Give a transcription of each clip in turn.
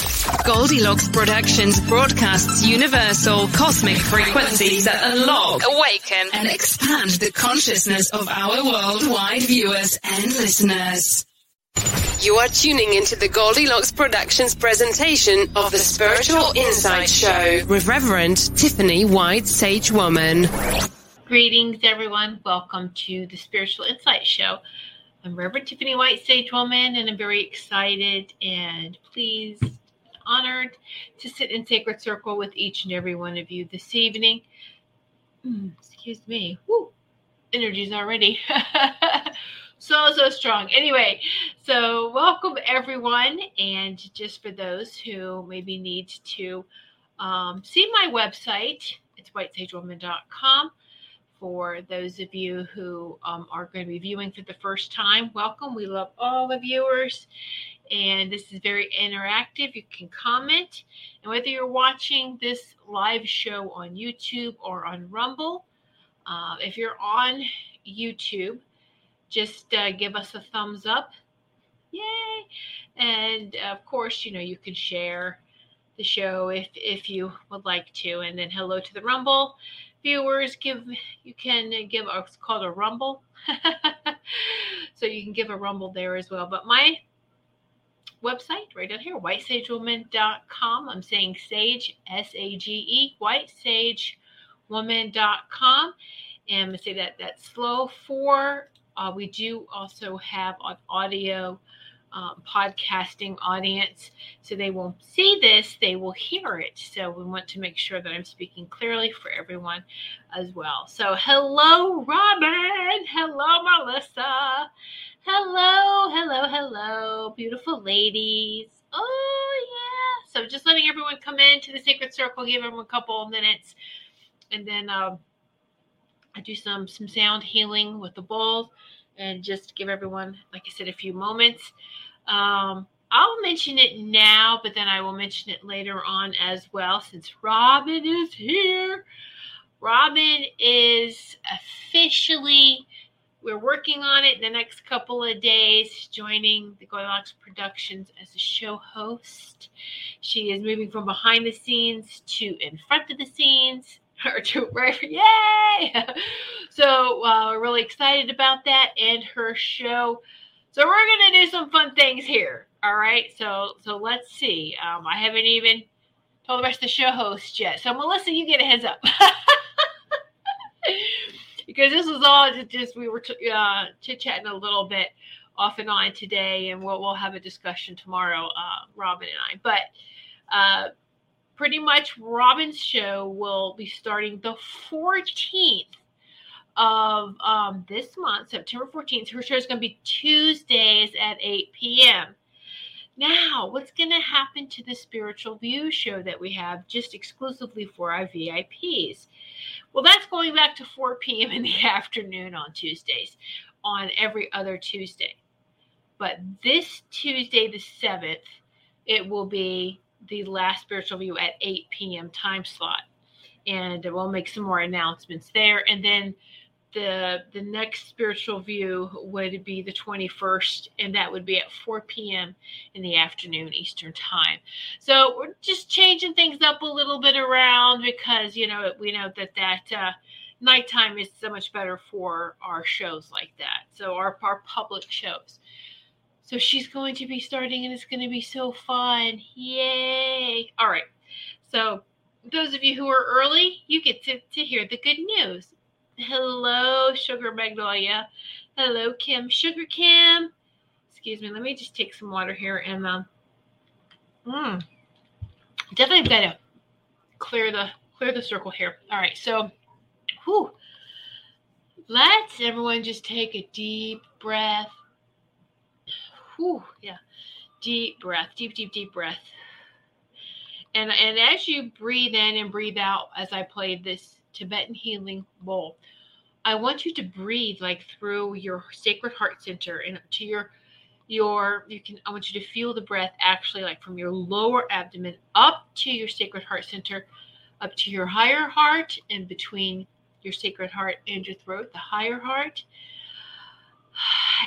Goldylocks Productions broadcasts universal cosmic frequencies that unlock, awaken, and expand the consciousness of our worldwide viewers and listeners. You are tuning into the Goldylocks Productions presentation of the Spiritual Insight Show with Reverend Tiffany White Sage Woman. Greetings, everyone. Welcome to the Spiritual Insight Show. I'm Reverend Tiffany White, Sage Woman, and I'm very excited and pleased, honored to sit in sacred circle with each and every one of you this evening. Mm, excuse me. Woo, energy's already so so strong. Anyway, so welcome everyone, and just for those who maybe need to um, see my website, it's whitesagewoman.com for those of you who um, are going to be viewing for the first time, welcome. We love all the viewers, and this is very interactive. You can comment, and whether you're watching this live show on YouTube or on Rumble, uh, if you're on YouTube, just uh, give us a thumbs up. Yay! And of course, you know, you can share the show if if you would like to. And then hello to the Rumble viewers give you can give a, it's called a rumble so you can give a rumble there as well but my website right down here whitesagewoman.com i'm saying sage s-a-g-e whitesagewoman.com and i'm going to say that that's slow for uh, we do also have an audio um, podcasting audience. So they will see this, they will hear it. So we want to make sure that I'm speaking clearly for everyone as well. So, hello, Robin. Hello, Melissa. Hello, hello, hello, beautiful ladies. Oh, yeah. So, just letting everyone come into the sacred circle, give them a couple of minutes, and then um, I do some some sound healing with the bowl and just give everyone, like I said, a few moments. Um, I'll mention it now, but then I will mention it later on as well since Robin is here. Robin is officially, we're working on it in the next couple of days, joining the Goldylocks Productions as a show host. She is moving from behind the scenes to in front of the scenes or to right yay! So uh, we're really excited about that and her show. So we're gonna do some fun things here all right? So so let's see. Um, i haven't even told the rest of the show host yet. So melissa you get a heads up because this was all just we were uh, chit-chatting a little bit off and on today, and we'll we'll have a discussion tomorrow, uh, Robin and I. But uh, pretty much, Robin's show will be starting the 14th of um, this month, September 14th. Her show is going to be Tuesdays at 8 p.m. Now, what's going to happen to the Spiritual View show that we have just exclusively for our VIPs? Well, that's going back to 4 p.m. in the afternoon on Tuesdays, on every other Tuesday. But this Tuesday, the 7th, it will be the last Spiritual View at 8 p.m. time slot. And we'll make some more announcements there. And then the the next spiritual view would be the 21st and that would be at 4 p.m in the afternoon eastern time. So we're just changing things up a little bit around because you know we know that that uh, nighttime is so much better for our shows like that. So our, our public shows. So she's going to be starting and it's going to be so fun. Yay! All right. So those of you who are early you get to, to hear the good news Hello, Sugar Magnolia. Hello, Kim. Sugar Kim. Excuse me. Let me just take some water here and um. Mm, definitely got to clear the clear the circle here. All right. So, whew. Let's everyone just take a deep breath. Whew. Yeah. Deep breath. Deep, deep, deep breath. And and as you breathe in and breathe out, as I played this Tibetan healing bowl. I want you to breathe like through your sacred heart center and to your your you can I want you to feel the breath actually like from your lower abdomen up to your sacred heart center up to your higher heart and between your sacred heart and your throat the higher heart.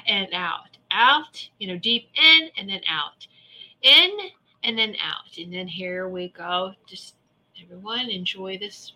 And out out you know deep in and then out. In and then out. And then here we go. Just everyone enjoy this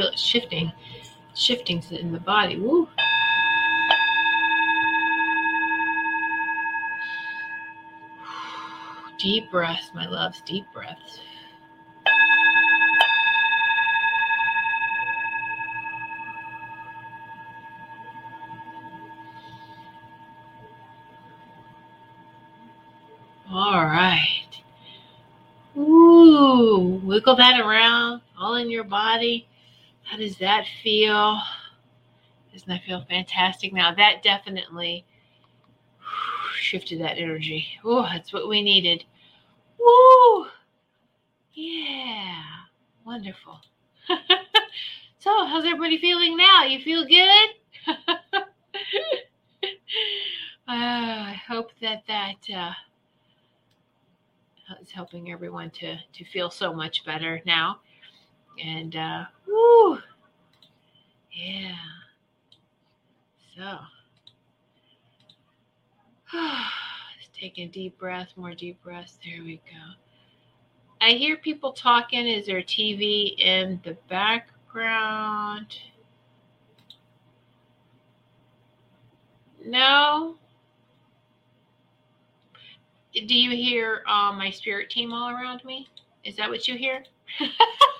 feel it shifting, shifting in the body. Woo. Deep breaths, my loves, deep breaths. All right. Ooh, wiggle that around all in your body. How does that feel? Doesn't that feel fantastic? Now, that definitely shifted that energy. Oh, that's what we needed. Woo! Yeah, wonderful. so, how's everybody feeling now? You feel good? uh, I hope that that uh, is helping everyone to to feel so much better now. And uh, whoo, yeah. So, taking a deep breath, more deep breaths. There we go. I hear people talking. Is there TV in the background? No. Do you hear uh, my spirit team all around me? Is that what you hear?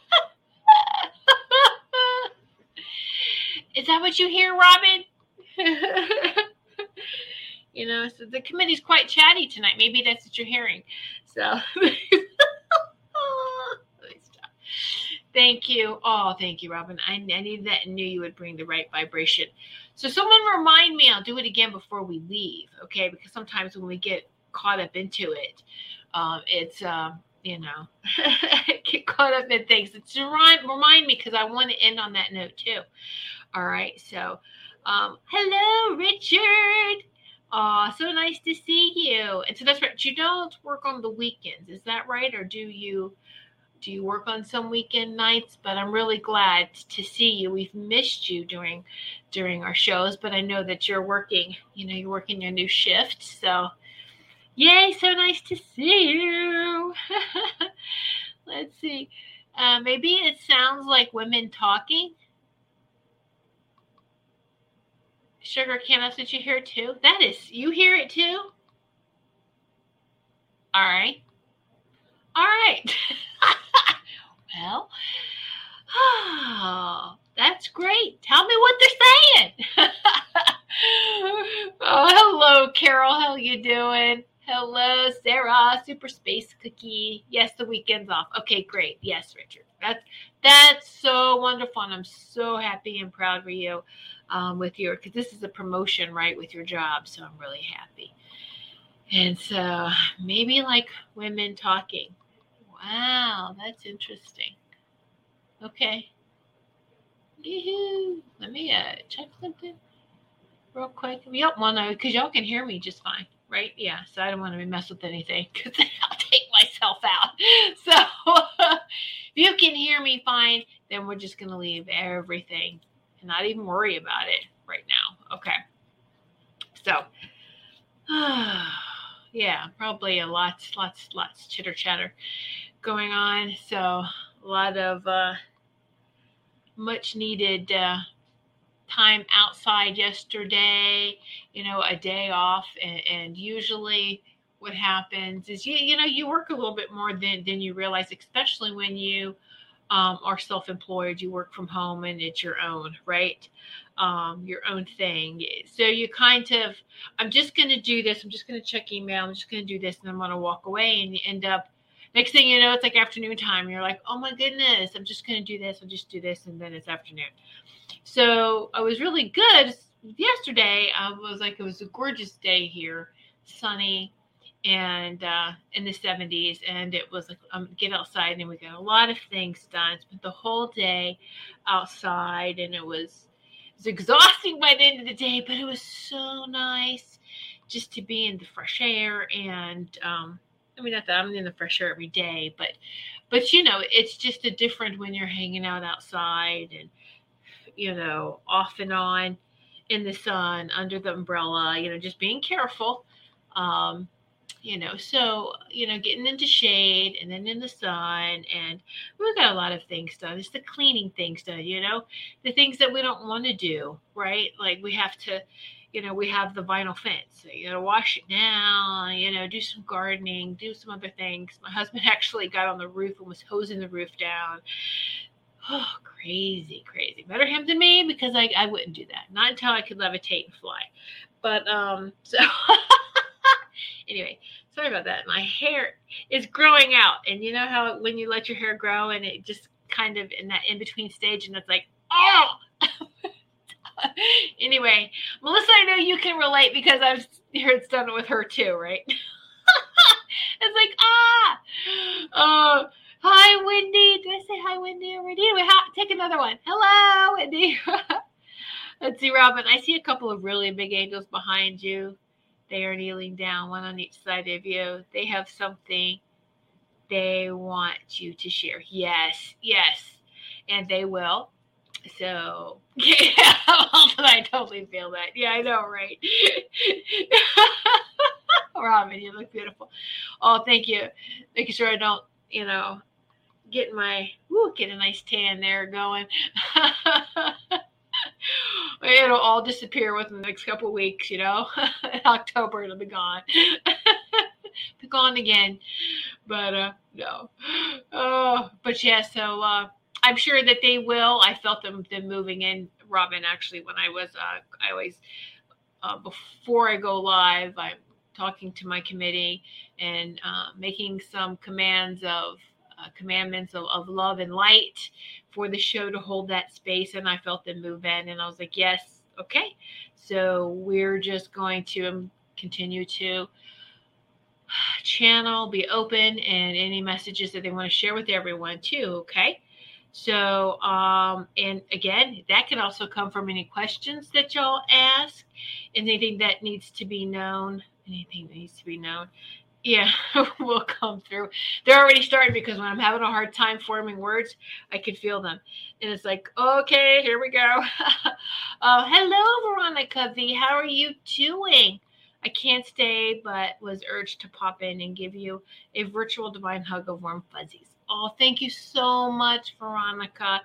Is that what you hear, Robin? you know, so the committee's quite chatty tonight. Maybe that's what you're hearing. So thank you. Oh, thank you, Robin. I, I needed that and knew you would bring the right vibration. So someone remind me, I'll do it again before we leave, okay? Because sometimes when we get caught up into it, um, it's um, you know, get caught up in things. It's remind remind me because I want to end on that note too. All right. So, um, hello, Richard. Oh, so nice to see you. And so that's right. You don't work on the weekends, is that right? Or do you do you work on some weekend nights? But I'm really glad to see you. We've missed you during during our shows, but I know that you're working, you know, you're working your new shift. So yay, so nice to see you. Let's see. Uh, maybe it sounds like women talking. Sugar Candace, did you hear too? That is, you hear it too? All right. All right. well, oh, that's great. Tell me what they're saying. oh, hello, Carol. How you doing? Hello, Sarah, Super Space Cookie. Yes, the weekend's off. Okay, great. Yes, Richard. That's that's so wonderful, and I'm so happy and proud for you um, with your because this is a promotion, right, with your job. So I'm really happy. And so maybe like women talking. Wow, that's interesting. Okay. Yoo-hoo. Let me uh, check something real quick. Yep, well, no, because y'all can hear me just fine right? Yeah. So I don't want to mess with anything because I'll take myself out. So if you can hear me fine, then we're just going to leave everything and not even worry about it right now. Okay. So, yeah, probably a lots, lots, lots chitter chatter going on. So a lot of uh, much needed uh, time outside yesterday, you know, a day off. And, and, usually what happens is you, you know, you work a little bit more than, than you realize, especially when you um, are self-employed, you work from home and it's your own, right? Um, your own thing. So you kind of, I'm just going to do this. I'm just going to check email. I'm just going to do this and I'm going to walk away and you end up next thing you know, it's like afternoon time. You're like, oh my goodness, I'm just going to do this. I'll just do this. And then it's afternoon. So I was really good yesterday. I was like, it was a gorgeous day here, sunny and uh, in the 70s. And it was like, um, get outside and we got a lot of things done. Spent the whole day outside and it was, it was exhausting by the end of the day, but it was so nice just to be in the fresh air and, um, I mean, not that I'm in the fresh air every day, but, but you know, it's just a different when you're hanging out outside and you know, off and on in the sun under the umbrella, you know, just being careful. Um, you know, so, you know, getting into shade and then in the sun. And we've got a lot of things done. It's the cleaning things done, you know, the things that we don't want to do, right? Like we have to, you know, we have the vinyl fence. So you gotta wash it down, you know, do some gardening, do some other things. My husband actually got on the roof and was hosing the roof down. Oh, crazy, crazy. Better him than me because I, I wouldn't do that. Not until I could levitate and fly. But um, so anyway, sorry about that. My hair is growing out, and you know how when you let your hair grow and it just kind of in that in between stage, and it's like, oh. anyway, Melissa, I know you can relate because I've heard it's done with her too, right? it's like ah, oh Hi, Wendy. Did I say hi, Wendy already? Anyway, ha- take another one. Hello, Wendy. Let's see, Robin. I see a couple of really big angels behind you. They are kneeling down, one on each side of you. They have something they want you to share. Yes, yes. And they will. So, yeah, I totally feel that. Yeah, I know, right? Robin, you look beautiful. Oh, thank you. Making sure I don't, you know, getting my woo, get a nice tan there going. It'll all disappear within the next couple weeks, you know. In October it'll be gone. be gone again. But uh no. Oh, but yeah, so uh I'm sure that they will. I felt them them moving in Robin actually when I was uh I always uh, before I go live, I'm talking to my committee and uh, making some commands of uh, commandments of, of love and light for the show to hold that space. And I felt them move in, and I was like, yes, okay. So we're just going to um, continue to channel, be open, and any messages that they want to share with everyone too. Okay. So, um, and again, that can also come from any questions that y'all ask, anything that needs to be known, anything that needs to be known. Yeah, will come through. They're already starting because when I'm having a hard time forming words, I can feel them. And it's like, okay, here we go. uh, hello, Veronica V. How are you doing? I can't stay, but was urged to pop in and give you a virtual divine hug of warm fuzzies. Oh, thank you so much, Veronica.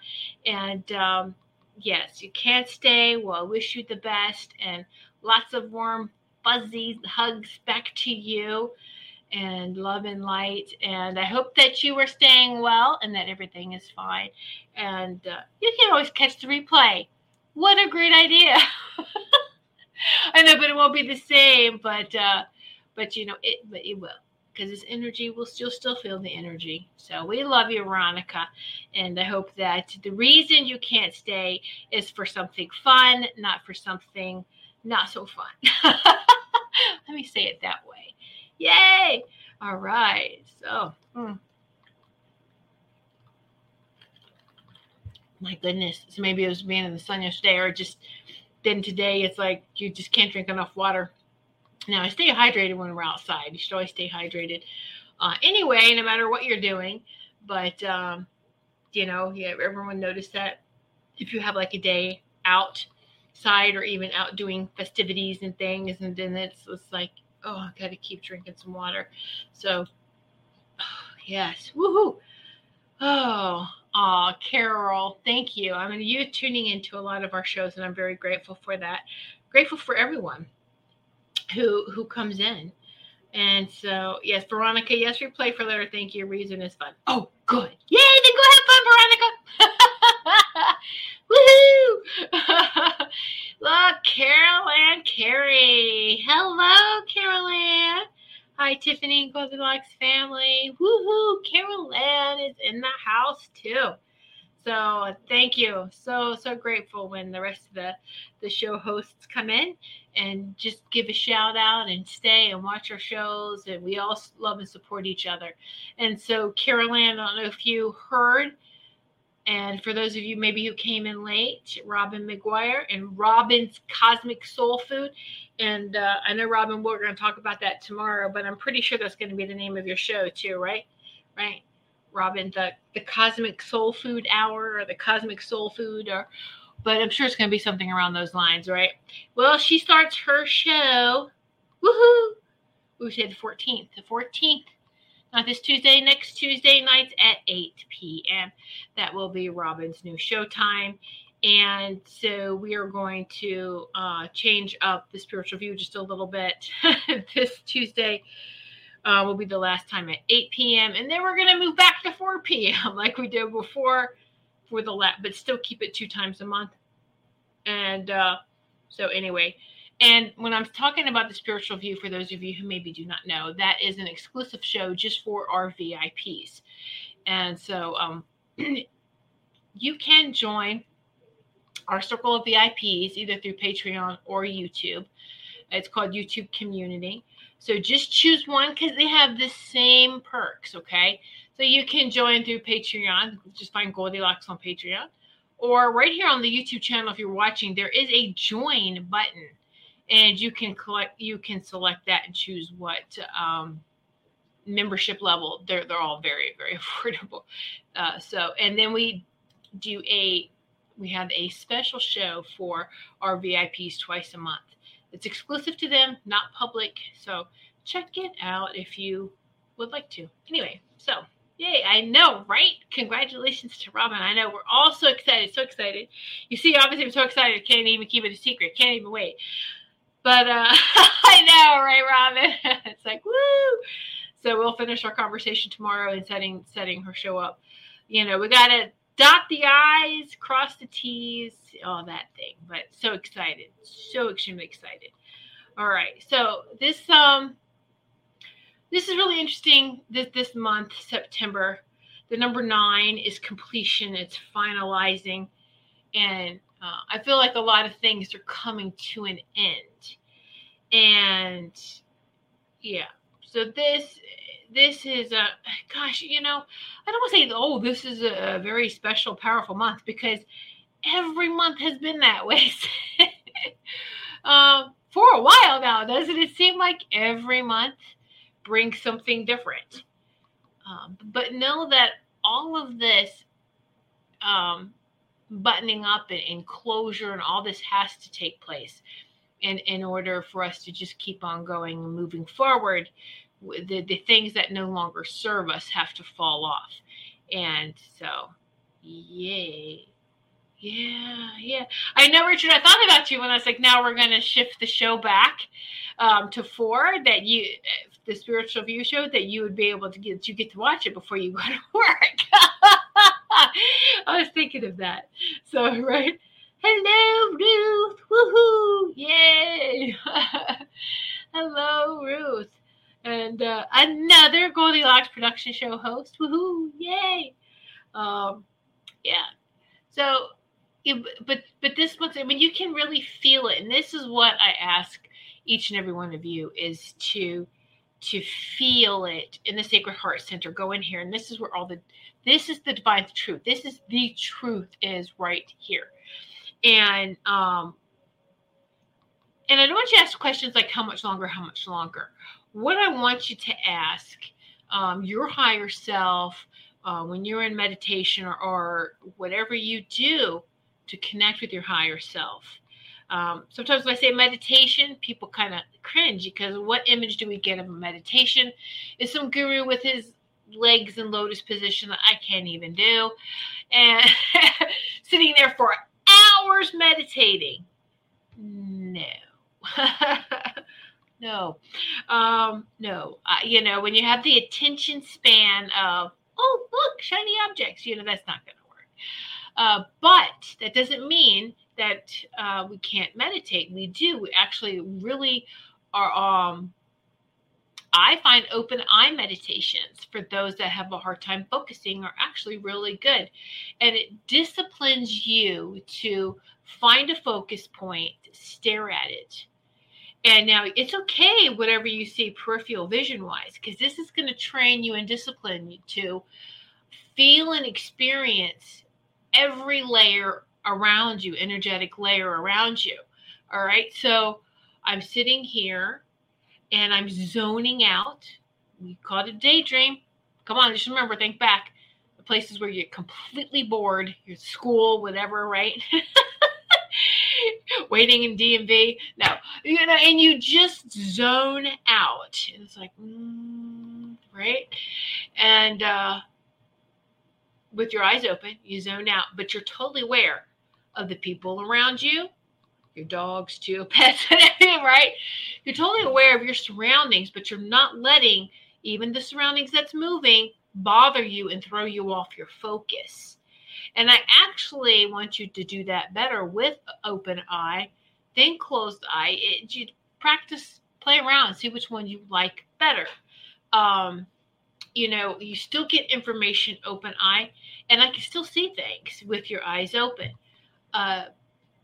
And um, yes, you can't stay. Well, I wish you the best and lots of warm fuzzy hugs back to you and love and light. And I hope that you are staying well and that everything is fine. And uh, you can always catch the replay. What a great idea! I know, but it won't be the same. But uh, but you know it, but it will because this energy will still still feel the energy. So we love you, Veronica, and I hope that the reason you can't stay is for something fun, not for something not so fun. Let me say it that way. Yay! All right. So. Hmm. My goodness. So maybe it was being in the sun yesterday, or just then today it's like you just can't drink enough water. Now, I stay hydrated when we're outside. You should always stay hydrated. Uh, anyway, no matter what you're doing. But, um, you know, yeah, everyone noticed that if you have like a day outside or even out doing festivities and things, and then it's, it's like, oh, I got to keep drinking some water. So, oh, yes, woohoo. Oh, oh, Carol, thank you. I mean, you tuning into a lot of our shows, and I'm very grateful for that. Grateful for everyone who who comes in. And so, yes, Veronica, yes, replay for later. Thank you. Reason is fun. Oh, good. Yay, then go have fun, Veronica. Woohoo! Look, Carol Ann Carey. Hello, Carol Ann. Hi, Tiffany and Goldylocks family. Woohoo! Carol Ann is in the house too. So thank you. So so grateful when the rest of the the show hosts come in and just give a shout out and stay and watch our shows and we all love and support each other. And so Carol Ann, I don't know if you heard and for those of you maybe who came in late, Robin McGuire and Robin's Cosmic Soul Food. And uh, I know, Robin, we're going to talk about that tomorrow, but I'm pretty sure that's going to be the name of your show, too, right? Right. Robin, the, the Cosmic Soul Food Hour or the Cosmic Soul Food, or but I'm sure it's going to be something around those lines, right? Well, she starts her show. Woohoo! We said the 14th. The 14th not this Tuesday, next Tuesday nights at 8 p.m. That will be Robin's new showtime. And so we are going to uh, change up the spiritual view just a little bit. this Tuesday uh, will be the last time at 8 p.m. And then we're going to move back to 4 p.m. like we did before for the lab, but still keep it two times a month. And uh, so, anyway, and when I'm talking about the spiritual view, for those of you who maybe do not know, that is an exclusive show just for our VIPs. And so um, you can join our circle of VIPs either through Patreon or YouTube. It's called YouTube Community. So just choose one because they have the same perks, okay? So you can join through Patreon. Just find Goldylocks on Patreon. Or right here on the YouTube channel, if you're watching, there is a join button and you can collect you can select that and choose what um, membership level. They're they're all very very affordable. Uh, so and then we do a we have a special show for our vips twice a month. It's exclusive to them not public. So check it out if you would like to. Anyway so yay i know right? Congratulations to robin. I know we're all so excited so excited. You see obviously i'm so excited. Can't even keep it a secret. Can't even wait but uh, I know, right, Robin? it's like woo. So we'll finish our conversation tomorrow and setting setting her show up. You know, we gotta dot the i's, cross the t's, all that thing. But so excited, so extremely excited. All right, so this um this is really interesting. This this month, September, the number nine is completion. It's finalizing, and uh, I feel like a lot of things are coming to an end. And yeah, so this this is a gosh, you know, I don't want to say, oh, this is a, very special, powerful month because every month has been that way um, for a while now. Doesn't it seem like every month brings something different? Um, but know that all of this um, buttoning up and, and closure and all this has to take place in, in order for us to just keep on going and moving forward the, the things that no longer serve us have to fall off. And so, yay. Yeah, yeah. I know, Richard. I thought about you when I was like, now we're going to shift the show back um, to four. That you, the spiritual view show, that you would be able to get you get to watch it before you go to work. I was thinking of that. So, right. Hello, Ruth. Woohoo! Yay! Hello, Ruth and uh, another Goldylocks production show host. Woohoo! Yay! Um, yeah. So, it, but but this month, I mean, you can really feel it, and this is what I ask each and every one of you is to to feel it in the Sacred Heart Center. Go in here, and this is where all the this is the divine truth. This is the truth is right here, and um, and I don't want you to ask questions like how much longer, how much longer what I want you to ask um, your higher self uh, when you're in meditation or, or, whatever you do to connect with your higher self. Um, sometimes when I say meditation, people kind of cringe because what image do we get of a meditation? Is some guru with his legs in lotus position that I can't even do, and sitting there for hours meditating? No. no, um, no. Uh, you know, when you have the attention span of, oh, look, shiny objects, you know, that's not going to work. Uh, but that doesn't mean that uh, we can't meditate. We do. We actually really are. Um, I find open eye meditations for those that have a hard time focusing are actually really good. And it disciplines you to find a focus point, stare at it, and now it's okay, whatever you see peripheral vision wise, because this is going to train you and discipline you to feel and experience every layer around you, energetic layer around you. All right. So I'm sitting here and I'm zoning out. We call it a daydream. Come on, just remember, think back. The places where you're completely bored, your school, whatever, right? waiting in DMV. No, you know, and you just zone out. It's like, mm, right? And uh, with your eyes open, you zone out, but you're totally aware of the people around you, your dogs, too, pets, right? You're totally aware of your surroundings, but you're not letting even the surroundings that's moving bother you and throw you off your focus. And I actually want you to do that better with open eye than closed eye. It, you practice, play around, see which one you like better. Um, you know, you still get information open eye, and I can still see things with your eyes open. Uh,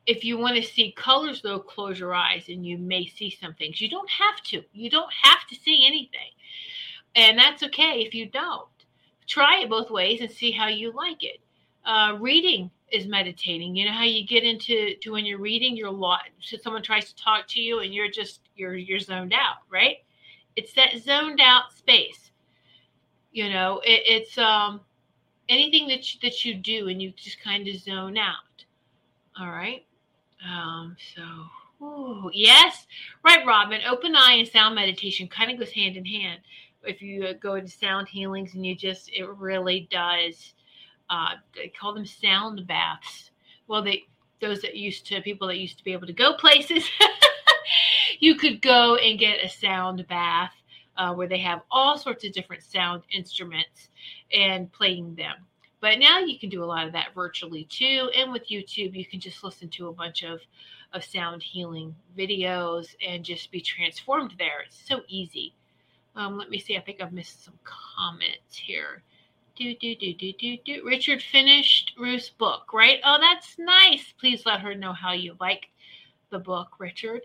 if you want to see colors, though, close your eyes and you may see some things. You don't have to. You don't have to see anything. And that's okay if you don't. Try it both ways and see how you like it uh, reading is meditating. You know how you get into to when you're reading, you're. So someone tries to talk to you, and you're just you're you're zoned out, right? It's that zoned out space. You know, it, it's um anything that you, that you do, and you just kind of zone out. All right. Um. So. Ooh, yes, right, Robin. Open eye and sound meditation kind of goes hand in hand. If you uh, go into sound healings and you just, it really does uh, they call them sound baths. Well, they those that used to people that used to be able to go places, you could go and get a sound bath uh, where they have all sorts of different sound instruments and playing them. But now you can do a lot of that virtually too. And with YouTube, you can just listen to a bunch of, of sound healing videos and just be transformed there. It's so easy. Um, let me see. I think I've missed some comments here. Do, do, do, do, do, do. Richard finished Ruth's book, right? Oh, that's nice. Please let her know how you like the book, Richard.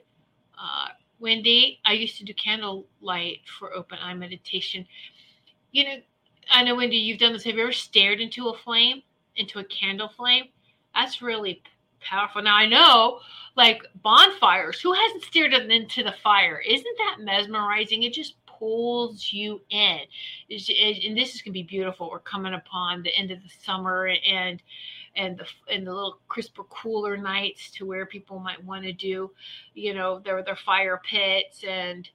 Uh, Wendy, I used to do candlelight for open eye meditation. you know, I know Wendy, you've done this. Have you ever stared into a flame, into a candle flame? That's really powerful. Now I know, like bonfires. Who hasn't stared into the fire? Isn't that mesmerizing? It just pulls you in. And this is gonna be beautiful. We're coming upon the end of the summer and and the and the little crisper, cooler nights to where people might want to do, you know, their their fire pits and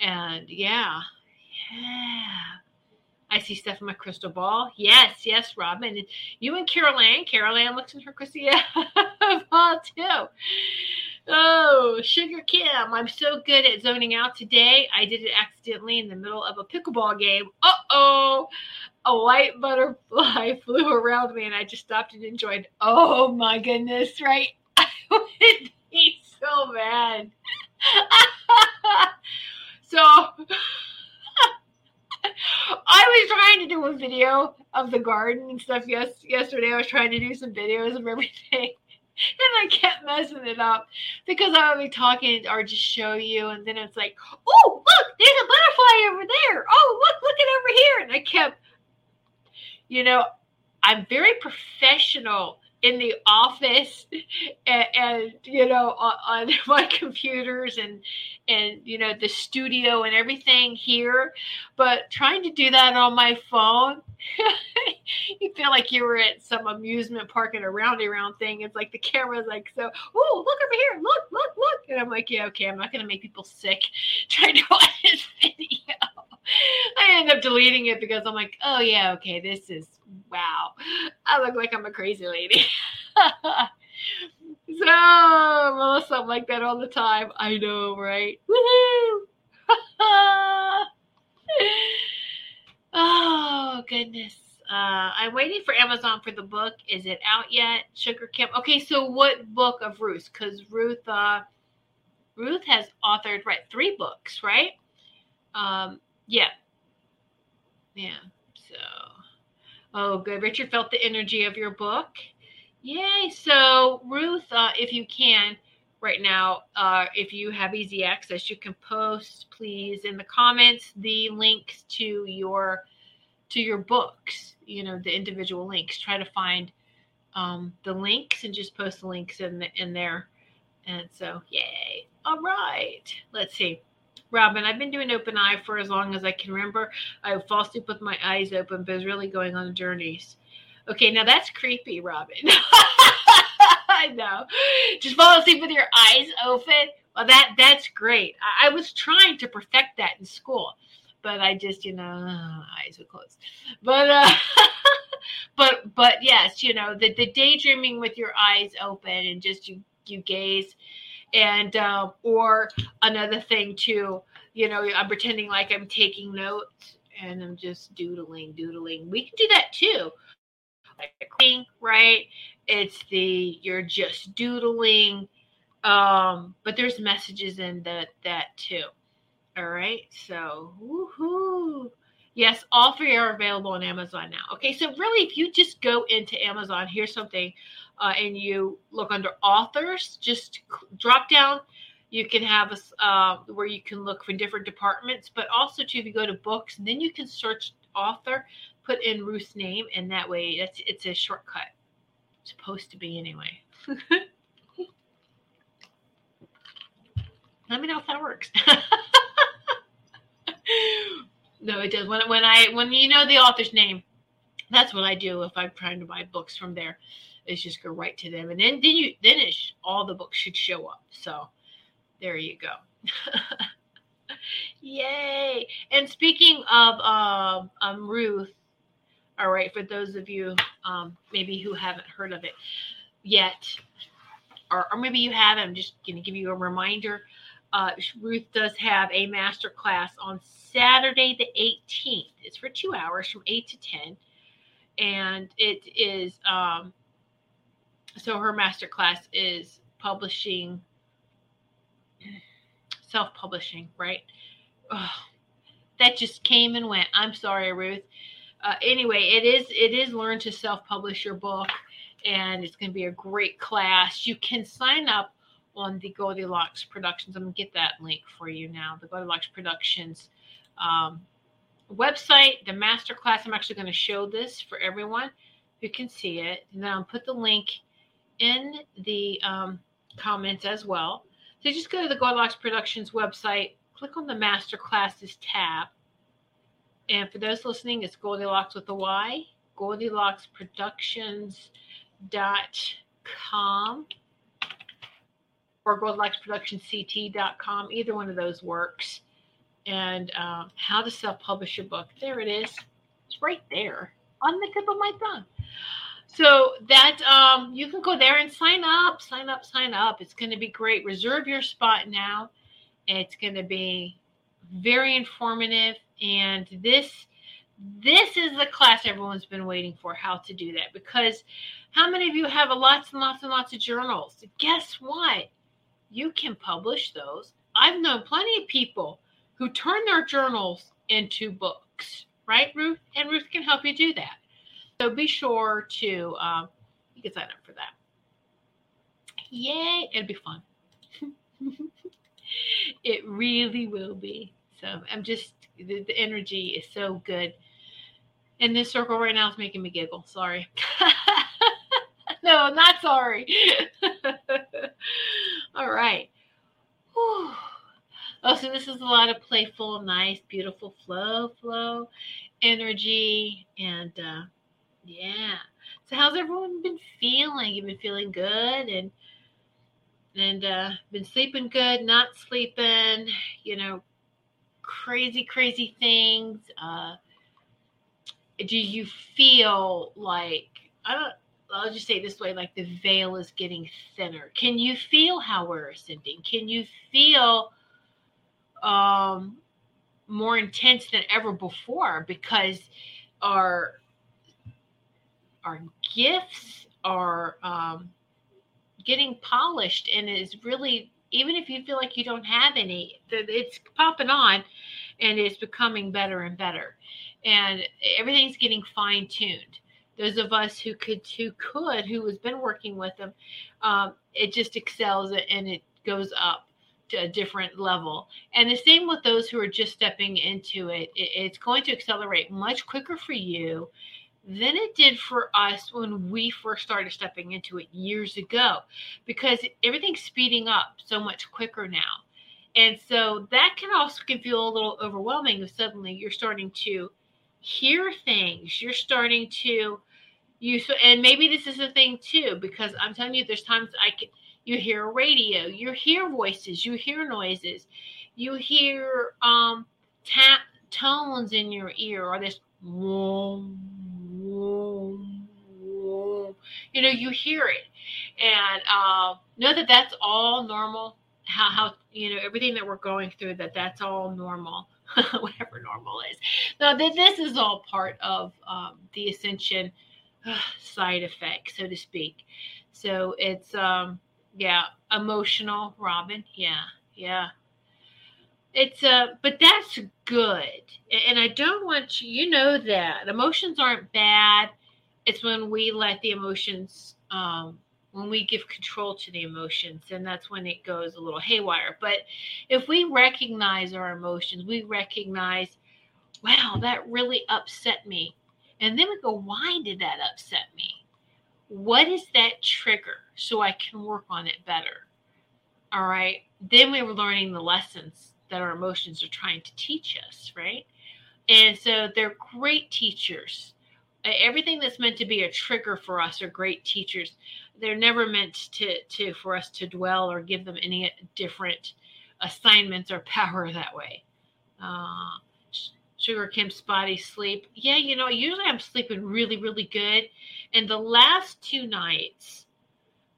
and yeah, yeah. I see stuff in my crystal ball. Yes, yes, Robin. And you and Carol Ann. Carol Ann looks in her crystal ball too. Oh, Sugar Kim, I'm so good at zoning out today. I did it accidentally in the middle of a pickleball game. Uh oh a white butterfly flew around me and I just stopped and enjoyed. Oh my goodness, right? I would be so mad. so I was a video of the garden and stuff. Yes, yesterday I was trying to do some videos of everything. And I kept messing it up because I would be talking or just show you, and then it's like, oh, look, there's a butterfly over there. Oh, look, look it over here. And I kept you know, I'm very professional in the office and, and you know on, on, my computers and and you know the studio and everything here. But trying to do that on my phone you feel like you were at some amusement park in a roundy round thing. It's like the camera's like so oh look over here. Look look look. And i'm like yeah okay. I'm not going to make people sick trying to watch this video I end up deleting it because I'm like, oh yeah, okay, this is wow. I look like I'm a crazy lady. so Melissa, I'm like that all the time. I know, right? Woohoo! oh goodness. Uh, I'm waiting for Amazon for the book. Is it out yet? Sugar Kim. Okay, so what book of Ruth? Because Ruth, uh, Ruth has authored right three books, right? Um, yeah. Yeah. So, oh, good. Richard felt the energy of your book. Yay. So, Ruth, uh, if you can, right now, uh, if you have easy access, you can post, please, in the comments the links to your to your books. You know, the individual links. Try to find um, the links and just post the links in the, in there. And so, yay. All right. Let's see. Robin, I've been doing open eye for as long as I can remember. I fall asleep with my eyes open, but was really going on journeys. Okay, now that's creepy, Robin. I know. Just fall asleep with your eyes open. Well, that that's great. I, I was trying to perfect that in school, but I just, you know, eyes are closed. But uh but but yes, you know, the the daydreaming with your eyes open and just you you gaze and um, or another thing too you know i'm pretending like i'm taking notes and i'm just doodling doodling. We can do that too. Like right? It's the you're just doodling. Um but there's messages in that that too. All right so woohoo. Yes all three are available on amazon now. Okay so really if you just go into amazon here's something uh, and you look under authors, just drop down. You can have a uh, where you can look for different departments, but also too, if you go to books, and then you can search author, put in Ruth's name, and that way it's it's a shortcut. It's supposed to be anyway. Let me know if that works. no, it does. When when I when you know the author's name, that's what I do if I'm trying to buy books from there is just go right to them, and then then you then it all the books should show up. So there you go. Yay! And speaking of um, um, Ruth, all right, for those of you um, maybe who haven't heard of it yet, or, or maybe you have, I'm just going to give you a reminder. Uh, Ruth does have a master class on Saturday the 18th. It's for two hours from 8 to 10. And it is um, so her master class is publishing self-publishing right? Oh, that just came and went. I'm sorry ruth. Uh, anyway it is it is learn to self-publish your book and it's going to be a great class. You can sign up on the goldylocks productions. I'm going to get that link for you now. The goldylocks productions um, website, the masterclass. I'm actually going to show this for everyone who can see it. And then I'll put the link in the um, comments as well. So just go to the Goldylocks Productions website, click on the masterclasses tab. And for those listening, it's Goldylocks with a Y, GoldylocksProductions.com or GoldylocksProductionsCT.com. Either one of those works. And um, how to self publish a book. There it is. It's right there on the tip of my tongue. So that um, you can go there and sign up, sign up, sign up. It's going to be great. Reserve your spot now. It's going to be very informative, and this this is the class everyone's been waiting for. How to do that? Because how many of you have a lots and lots and lots of journals? Guess what? You can publish those. I've known plenty of people who turn their journals into books, right, Ruth? And Ruth can help you do that. So be sure to um, you can sign up for that. Yay! It'll be fun. it really will be. So I'm just the, the energy is so good. And this circle right now is making me giggle. Sorry. no, not sorry. All right. Whew. Oh, so this is a lot of playful, nice, beautiful flow, flow, energy, and uh, yeah. So how's everyone been feeling? You've been feeling good and and uh been sleeping good, not sleeping, you know, crazy, crazy things. Uh do you feel like I don't I'll just say this way like the veil is getting thinner. Can you feel how we're ascending? Can you feel um more intense than ever before because our our gifts are um, getting polished and is really even if you feel like you don't have any it's popping on and it's becoming better and better. And everything's getting fine-tuned. Those of us who could who could who has been working with them um, it just excels and it goes up to a different level. And the same with those who are just stepping into it, it it's going to accelerate much quicker for you than it did for us when we first started stepping into it years ago because everything's speeding up so much quicker now. And so that can also can feel a little overwhelming if suddenly you're starting to hear things. You're starting to you so and maybe this is a thing too because i'm telling you there's times i can you hear radio you hear voices you hear noises you hear um tap tones in your ear or this you know, you hear it, and uh, know that that's all normal. How how you know everything that we're going through that that's all normal, whatever normal is. Now that this is all part of um, the ascension uh, side effect, so to speak. So it's um yeah emotional, Robin. Yeah, yeah it's uh but that's good and i don't want you you know that emotions aren't bad it's when we let the emotions um, when we give control to the emotions and that's when it goes a little haywire. But if we recognize our emotions we recognize wow that really upset me. And then we go why did that upset me? What is that trigger so i can work on it better? All right? Then we were learning the lessons that our emotions are trying to teach us right? And so they're great teachers everything that's meant to be a trigger for us are great teachers. They're never meant to to for us to dwell or give them any different assignments or power that way. Uh, sugar kim spotty sleep. Yeah you know usually i'm sleeping really really good. And the last two nights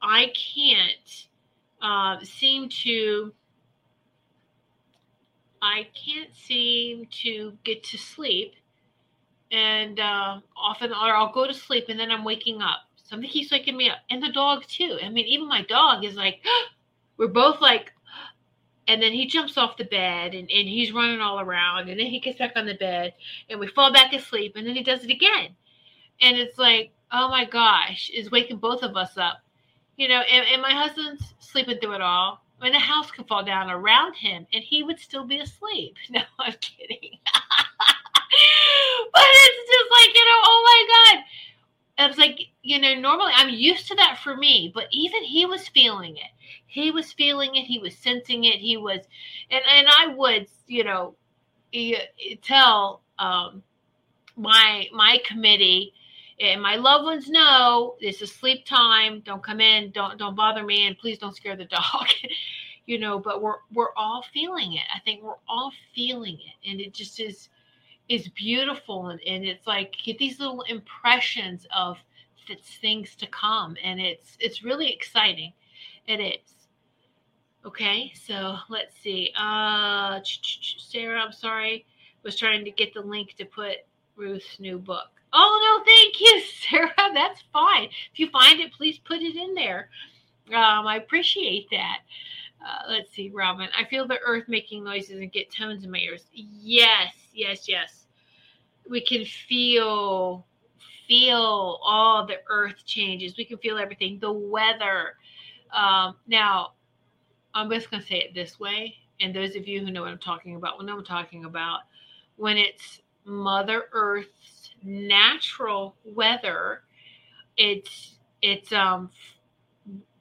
i can't uh, seem to i can't seem to get to sleep and uh, often or I'll go to sleep and then I'm waking up. Something keeps waking me up, and the dog too. I mean, even my dog is like, we're both like, and then he jumps off the bed and, and he's running all around, and then he gets back on the bed, and we fall back asleep, and then he does it again, and it's like, oh my gosh, is waking both of us up, you know. And, and my husband's sleeping through it all. I mean, the house could fall down around him, and he would still be asleep. No, I'm kidding. but it's just like, you know, oh my God. I was like, you know, normally I'm used to that for me, but even he was feeling it. He was feeling it. He was sensing it. He was, and and I would, you know, tell um, my my committee and my loved ones know this is sleep time. Don't come in. Don't don't bother me, and please don't scare the dog. you know, but we're we're all feeling it. I think we're all feeling it, and it just is is beautiful and, and it's like get these little impressions of it's things to come and it's it's really exciting. It is okay so let's see uh sarah i'm sorry was trying to get the link to put ruth's new book. Oh no thank you sarah that's fine. If you find it please put it in there. Um, i appreciate that. Uh, let's see robin i feel the earth making noises and get tones in my ears. Yes yes yes we can feel feel all the earth changes. We can feel everything, the weather. Um, now, I'm just going to say it this way. And those of you who know what I'm talking about will know what I'm talking about. When it's Mother Earth's natural weather, it's it's um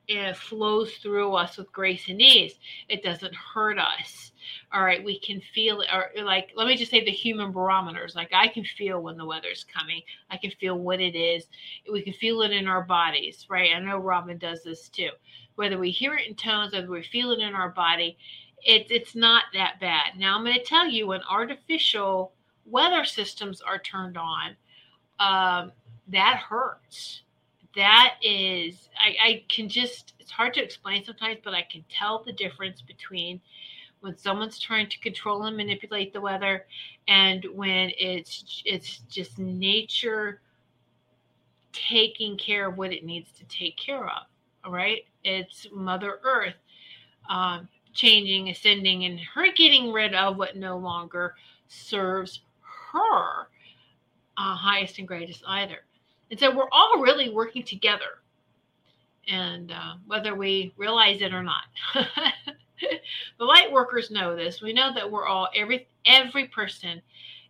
it flows through us with grace and ease. It doesn't hurt us. All right, we can feel it. Or like, let me just say the human barometers. Like, I can feel when the weather's coming. I can feel what it is. We can feel it in our bodies, right? I know Robin does this too. Whether we hear it in tones, whether we feel it in our body, it's it's not that bad. Now, I'm going to tell you when artificial weather systems are turned on, um, that hurts that is I, I can just it's hard to explain sometimes but i can tell the difference between when someone's trying to control and manipulate the weather and when it's it's just nature taking care of what it needs to take care of all right it's mother earth um, changing ascending and her getting rid of what no longer serves her uh, highest and greatest either and so we're all really working together. And uh, whether we realize it or not, the light workers know this. We know that we're all every every person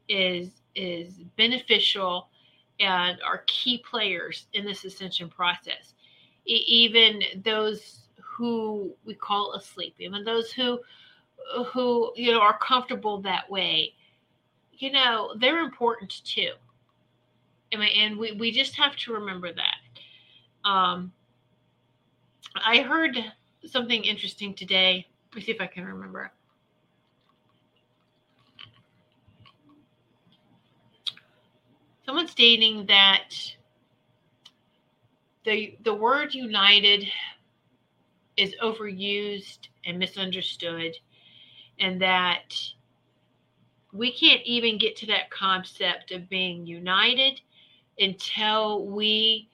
is is beneficial and are key players in this ascension process. E- even those who we call asleep, even those who who you know are comfortable that way, you know, they're important too I mean, and we, we just have to remember that. Um, I heard something interesting today. Let me see if I can remember. Someone stating that the the word united is overused and misunderstood, and that we can't even get to that concept of being united until we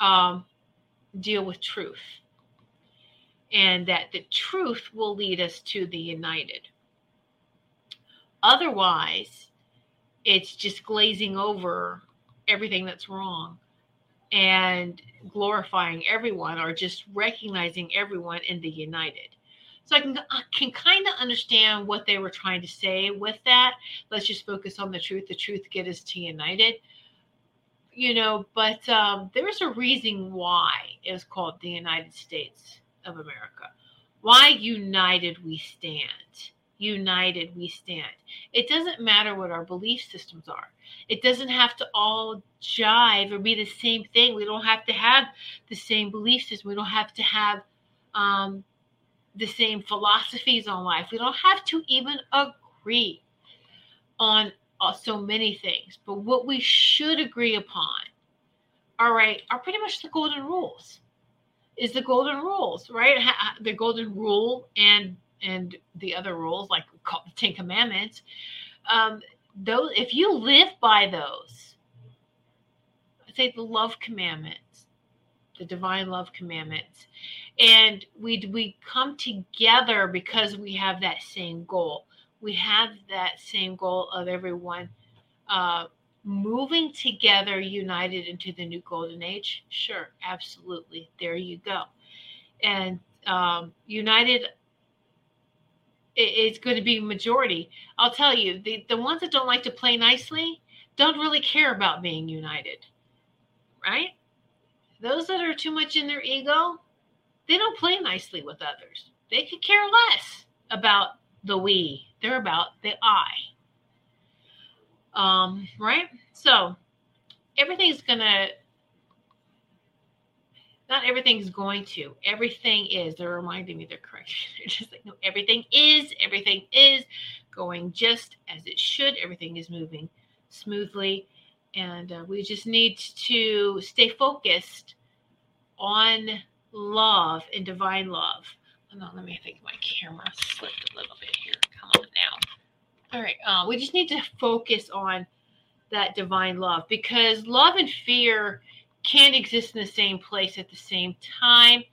um, deal with truth. And that the truth will lead us to the united. Otherwise, it's just glazing over everything that's wrong and glorifying everyone or just recognizing everyone in the united. So I can can kind of understand what they were trying to say with that. Let's just focus on the truth. The truth get us to united you know, but um, there's a reason why it was called the United States of America. Why united we stand. United we stand. It doesn't matter what our belief systems are. It doesn't have to all jive or be the same thing. We don't have to have the same belief system. We don't have to have um, the same philosophies on life. We don't have to even agree on uh, so many things, but what we should agree upon, all right, are pretty much the golden rules. Is the golden rules, right? The golden rule and and the other rules, like the Ten Commandments. Um, those, if you live by those, I say the love commandments, the divine love commandments, and we we come together because we have that same goal we have that same goal of everyone uh, moving together, united into the new golden age? Sure, absolutely. There you go. And um, united it's going to be majority. I'll tell you, the, the ones that don't like to play nicely don't really care about being united, right? Those that are too much in their ego, they don't play nicely with others. They could care less about the we. They're about the I. Um, right? So everything's gonna not everything's going to. Everything is. They're reminding me they're correct. They're just like, no, everything is, everything is going just as it should. Everything is moving smoothly. And uh, we just need to stay focused on love and divine love. Hold on, let me think my camera slipped a little bit here. All right. Uh, we just need to focus on that divine love because love and fear can't exist in the same place at the same time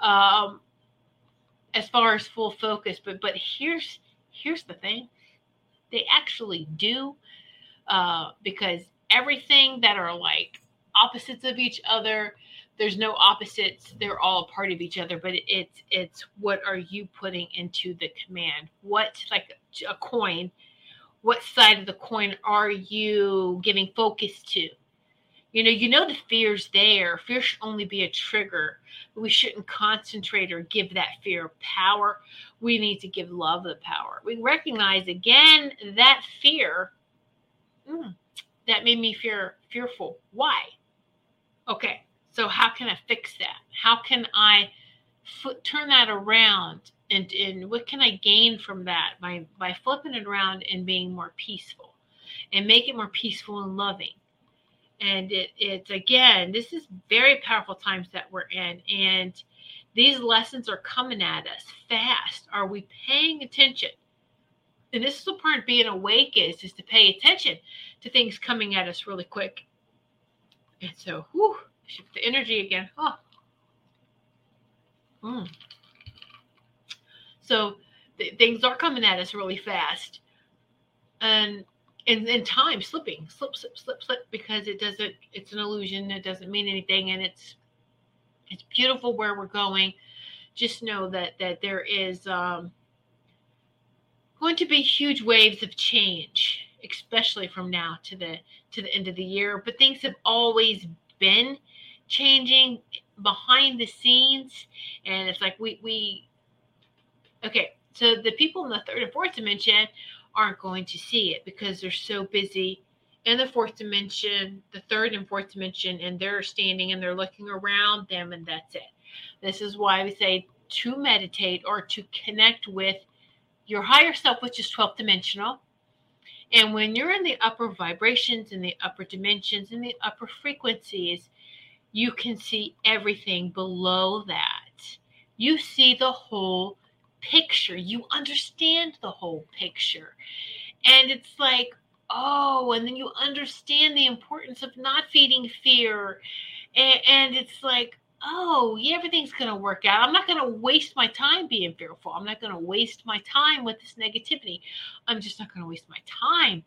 um, as far as full focus but but here's here's the thing they actually do uh, because everything that are like opposites of each other there's no opposites they're all a part of each other but it's it's what are you putting into the command what like a coin what side of the coin are you giving focus to you know, you know the fear's there. Fear should only be a trigger. We shouldn't concentrate or give that fear power. We need to give love the power. We recognize again that fear mm, that made me fear fearful. Why? Okay, so how can I fix that? How can I f- turn that around? And, and what can I gain from that by by flipping it around and being more peaceful and make it more peaceful and loving? and it, it's again this is very powerful times that we're in and these lessons are coming at us fast are we paying attention and this is the part being awake is is to pay attention to things coming at us really quick and so whew, shift the energy again oh mm. so th- things are coming at us really fast and and then time slipping, slip, slip, slip, slip, because it doesn't. It's an illusion. It doesn't mean anything, and it's it's beautiful where we're going. Just know that that there is um, going to be huge waves of change, especially from now to the to the end of the year. But things have always been changing behind the scenes, and it's like we we okay. So the people in the third and fourth dimension aren't going to see it because they're so busy in the fourth dimension, the third and fourth dimension, and they're standing and they're looking around them, and that's it. This is why we say to meditate or to connect with your higher self, which is 12th dimensional. And when you're in the upper vibrations, in the upper dimensions, in the upper frequencies, you can see everything below that. You see the whole picture. You understand the whole picture. And it's like, oh, and then you understand the importance of not feeding fear. And, and it's like, oh, yeah, everything's going to work out. I'm not going to waste my time being fearful. I'm not going to waste my time with this negativity. I'm just not going to waste my time,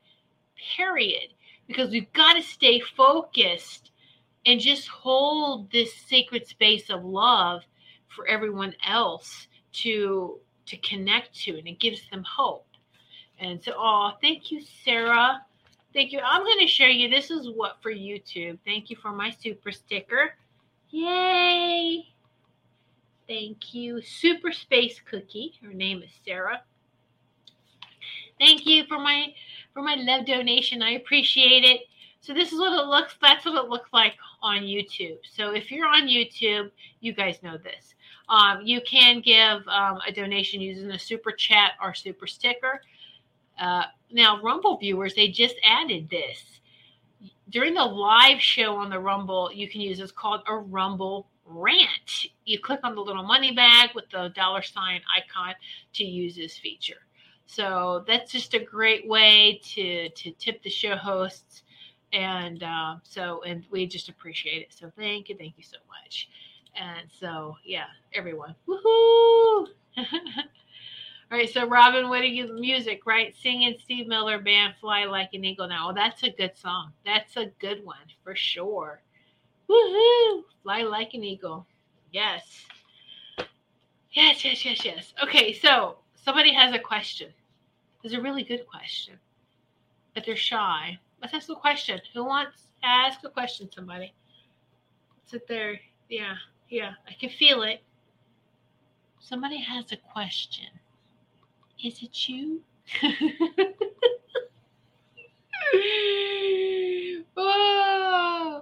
period. Because we've got to stay focused and just hold this sacred space of love for everyone else to to connect to and it gives them hope. And so, oh, thank you, Sarah. Thank you. I'm going to show you. This is what for YouTube. Thank you for my super sticker. Yay! Thank you. Super Space Cookie. Her name is Sarah. Thank you for my for my love donation. I appreciate it. So this is what it looks that's what it looks like on YouTube. So if you're on YouTube, you guys know this. Um, you can give um, a donation using a super chat or super sticker. Uh, now, Rumble viewers, they just added this. During the live show on the Rumble, you can use it's called a Rumble rant. You click on the little money bag with the dollar sign icon to use this feature. So that's just a great way to to tip the show hosts, and uh, so and we just appreciate it. So thank you, thank you so much. And so, yeah, everyone. Woohoo! All right, so Robin what are you music, right? Singing Steve Miller Band Fly Like an Eagle now. Oh, that's a good song. That's a good one for sure. Woohoo! Fly like an eagle. Yes. Yes, yes, yes, yes. Okay, so Somebody has a question. It's a really good question, but they're shy. Let's ask a question. Who wants to ask a question? Somebody. Sit there. Yeah, yeah. I can feel it. Somebody has a question. Is it you? oh,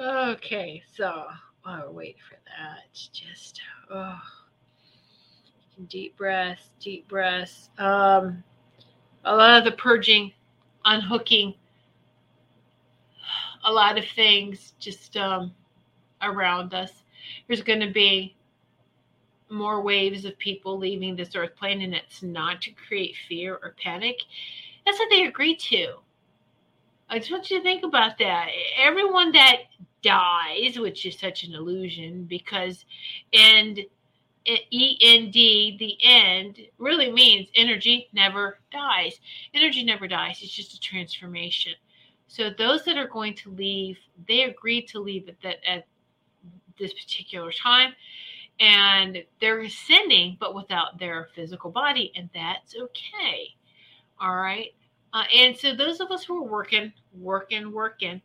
okay. So, oh, wait for that. Just, oh, deep breaths, deep breaths. Um, a lot of the purging, unhooking, a lot of things just um, around us. There's going to be more waves of people leaving this earth plane, and it's not to create fear or panic. That's what they agreed to. I just want you to think about that. Everyone that dies, which is such an illusion, because and E N D, the end, really means energy never dies. Energy never dies. It's just a transformation. So those that are going to leave, they agreed to leave at that at this particular time, and they're ascending, but without their physical body, and that's okay. All right. Uh, and so those of us who are working, working, working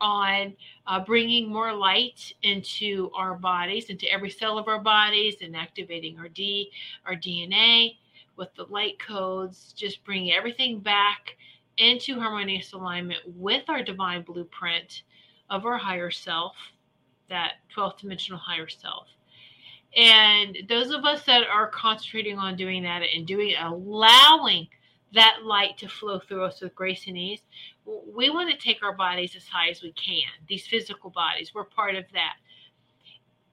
on uh, bringing more light into our bodies, into every cell of our bodies, and activating our D, our DNA with the light codes, just bringing everything back into harmonious alignment with our divine blueprint of our higher self, that 12th dimensional higher self. And those of us that are concentrating on doing that and doing allowing that light to flow through us with grace and ease, we want to take our bodies as high as we can, these physical bodies. We're part of that.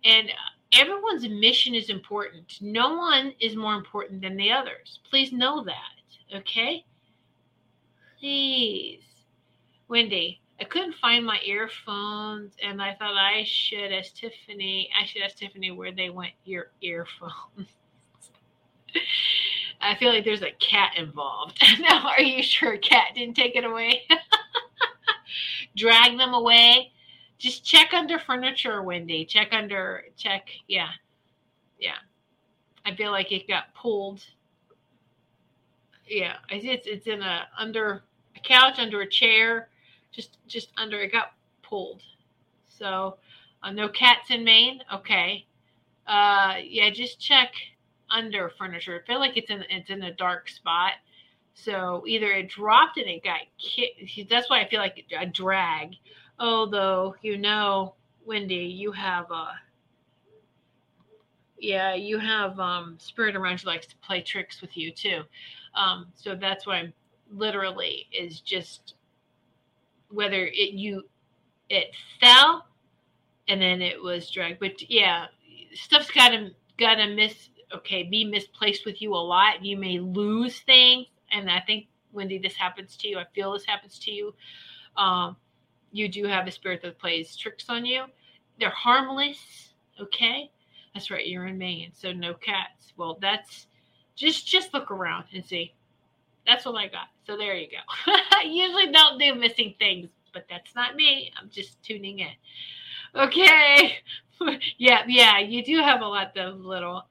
And uh, everyone's mission is important. No one is more important than the others. Please know that. Okay? Please. Wendy, I couldn't find my earphones and I thought I should ask Tiffany. I should ask Tiffany where they went your earphones. I feel like there's a cat involved. now, are you sure a cat didn't take it away? Drag them away. Just check under furniture, Wendy. Check under, check. Yeah. Yeah. I feel like it got pulled. Yeah. It's, it's in a, under couch, under a chair, just, just under, it got pulled. So, uh, no cats in Maine. Okay. Uh, yeah, just check under furniture. I feel like it's in it's in a dark spot. So either it dropped and it got kicked. That's why I feel like a drag. Although you know, Wendy, you have a yeah, you have um spirit around you likes to play tricks with you too. Um, so that's why I'm literally is just whether it you it fell and then it was dragged. But yeah, stuff's gotta gotta miss okay be misplaced with you a lot. You may lose things. And i think wendy this happens to you. I feel this happens to you. Um, you do have a spirit that plays tricks on you. They're harmless okay? That's right you're in maine so no cats. Well that's just just look around and see. That's what i got so there you go i usually don't do missing things but that's not me i'm just tuning in okay yeah yeah you do have a lot of little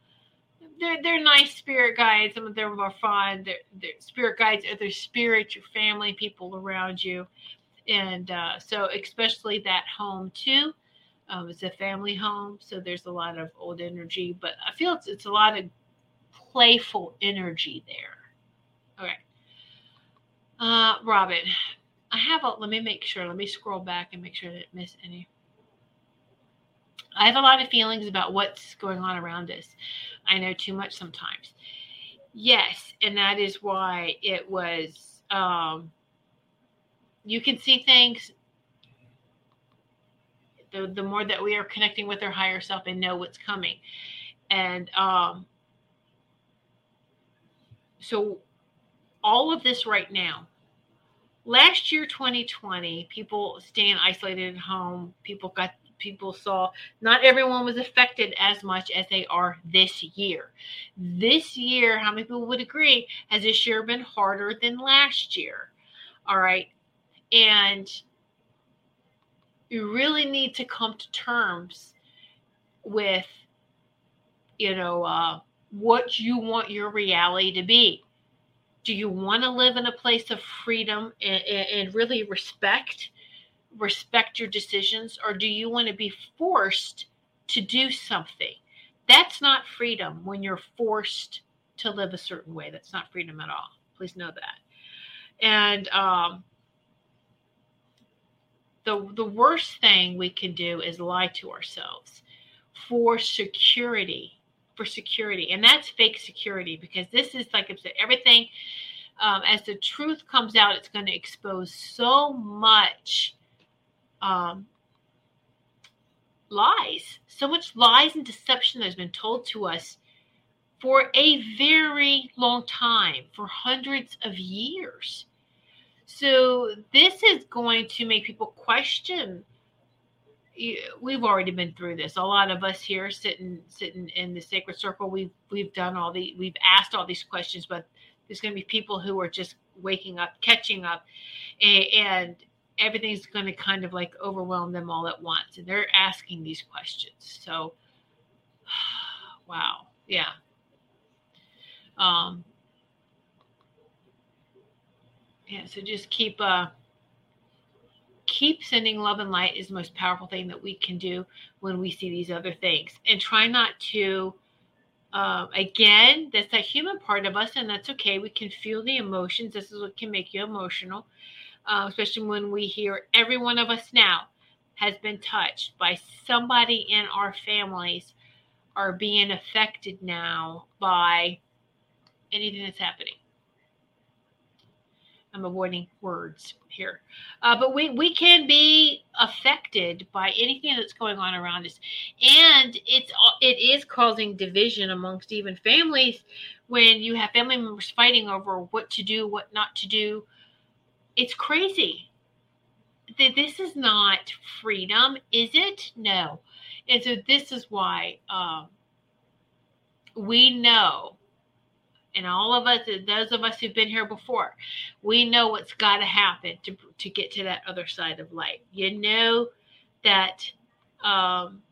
they're they're nice spirit guides. Some of them are fun. They're, they're spirit guides are their spirit, your family, people around you, and uh, so especially that home too. Um, it's a family home, so there's a lot of old energy, but I feel it's it's a lot of playful energy there. Okay, uh, Robin, I have a. Let me make sure. Let me scroll back and make sure I didn't miss any. I have a lot of feelings about what's going on around us. I know too much sometimes. Yes, and that is why it was um you can see things the the more that we are connecting with our higher self and know what's coming. And um so all of this right now last year 2020 people staying isolated at home people got people saw not everyone was affected as much as they are this year. This year, how many people would agree, has this year been harder than last year? All right. And you really need to come to terms with, you know, uh, what you want your reality to be. Do you want to live in a place of freedom and, and really respect respect your decisions or do you want to be forced to do something? That's not freedom when you're forced to live a certain way. That's not freedom at all. Please know that. And um, the the worst thing we can do is lie to ourselves for security for security and that's fake security because this is like i said everything um, as the truth comes out it's going to expose so much um, lies so much lies and deception that has been told to us for a very long time for hundreds of years so this is going to make people question. We've already been through this. A lot of us here sitting sitting in the sacred circle, we've we've done all the we've asked all these questions, but there's going to be people who are just waking up, catching up, and, and everything's going to kind of like overwhelm them all at once, and they're asking these questions. So, wow, yeah. Um, yeah so just keep uh keep sending love and light is the most powerful thing that we can do when we see these other things. And try not to um, again that's a human part of us and that's okay. We can feel the emotions. This is what can make you emotional uh, especially when we hear every one of us now has been touched by somebody in our families are being affected now by anything that's happening I'm avoiding words here. Uh, but we, we can be affected by anything that's going on around us. And it's it is causing division amongst even families when you have family members fighting over what to do, what not to do. It's crazy. This is not freedom, is it? No. And so this is why um, we know and all of us, those of us who've been here before, we know what's got to happen to to get to that other side of light. You know that um,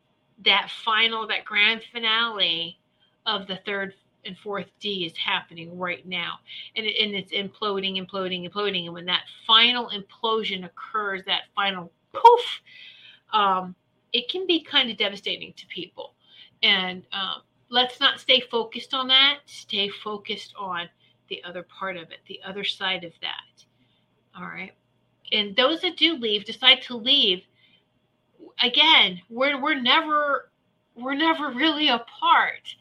that final, that grand finale of the third and fourth D is happening right now, and and it's imploding, imploding, imploding. And when that final implosion occurs, that final poof, um, it can be kind of devastating to people. And um, let's not stay focused on that. Stay focused on the other part of it, the other side of that. All right. And those that do leave decide to leave. Again, we're we're never we're never really apart.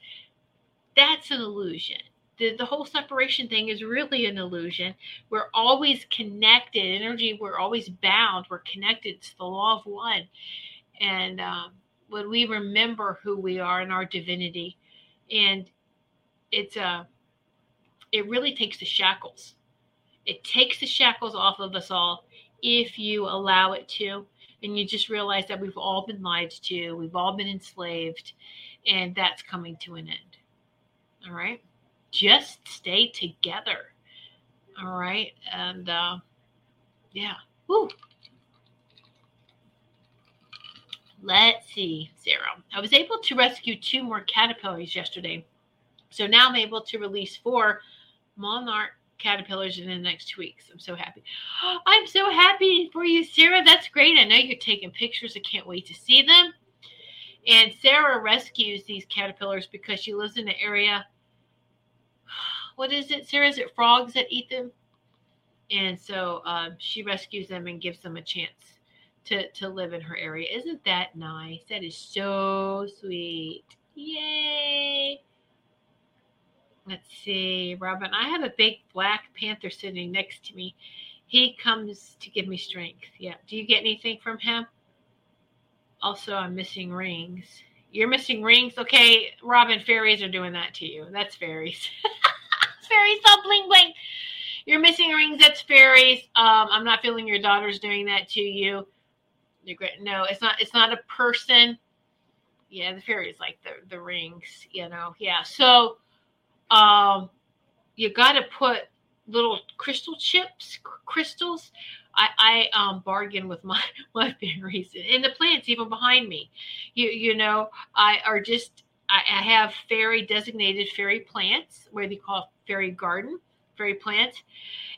That's an illusion. The, the whole separation thing is really an illusion. We're always connected. Energy, we're always bound. We're connected. It's the law of one. And um, when we remember who we are and our divinity, and it's a uh, it really takes the shackles. It takes the shackles off of us all if you allow it to and you just realize that we've all been lied to we've all been enslaved and that's coming to an end. All right? Just stay together. All right? And uh yeah. Woo. Let's see, Sarah. I was able to rescue two more caterpillars yesterday. So now I'm able to release four monarch caterpillars in the next two weeks. I'm so happy. I'm so happy for you, Sarah. That's great. I know you're taking pictures. I can't wait to see them. And Sarah rescues these caterpillars because she lives in an area. What is it, Sarah? Is it frogs that eat them? And so um, she rescues them and gives them a chance to to live in her area. Isn't that nice? That is so sweet. Yay. Let's see, Robin. I have a big black panther sitting next to me. He comes to give me strength. Yeah. Do you get anything from him? Also, I'm missing rings. You're missing rings? Okay, Robin, fairies are doing that to you. That's fairies. fairies all bling bling. You're missing rings. That's fairies. Um, I'm not feeling your daughter's doing that to you. No, it's not. It's not a person. Yeah, the fairies like the the rings. You know. Yeah. So, um, you got to put little crystal chips, crystals. I, I um, bargain with my my fairies and the plants even behind me. You you know I are just I, I have fairy designated fairy plants, where they call fairy garden, fairy plant